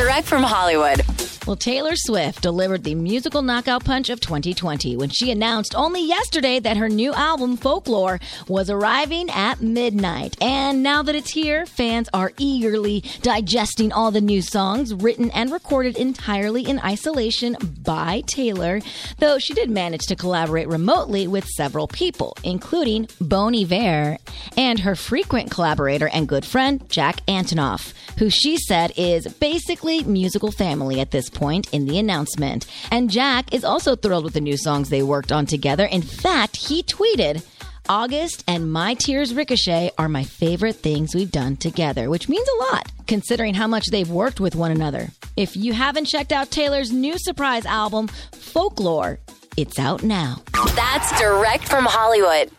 Direct from Hollywood. Well, Taylor Swift delivered the musical knockout punch of 2020 when she announced only yesterday that her new album, Folklore, was arriving at midnight. And now that it's here, fans are eagerly digesting all the new songs written and recorded entirely in isolation by Taylor, though she did manage to collaborate remotely with several people, including Bon Iver and her frequent collaborator and good friend, Jack Antonoff, who she said is basically musical family at this point in the announcement. And Jack is also thrilled with the new songs they worked on together. In fact, he tweeted, August and My Tears Ricochet are my favorite things we've done together, which means a lot considering how much they've worked with one another. If you haven't checked out Taylor's new surprise album, Folklore, it's out now. That's direct from Hollywood.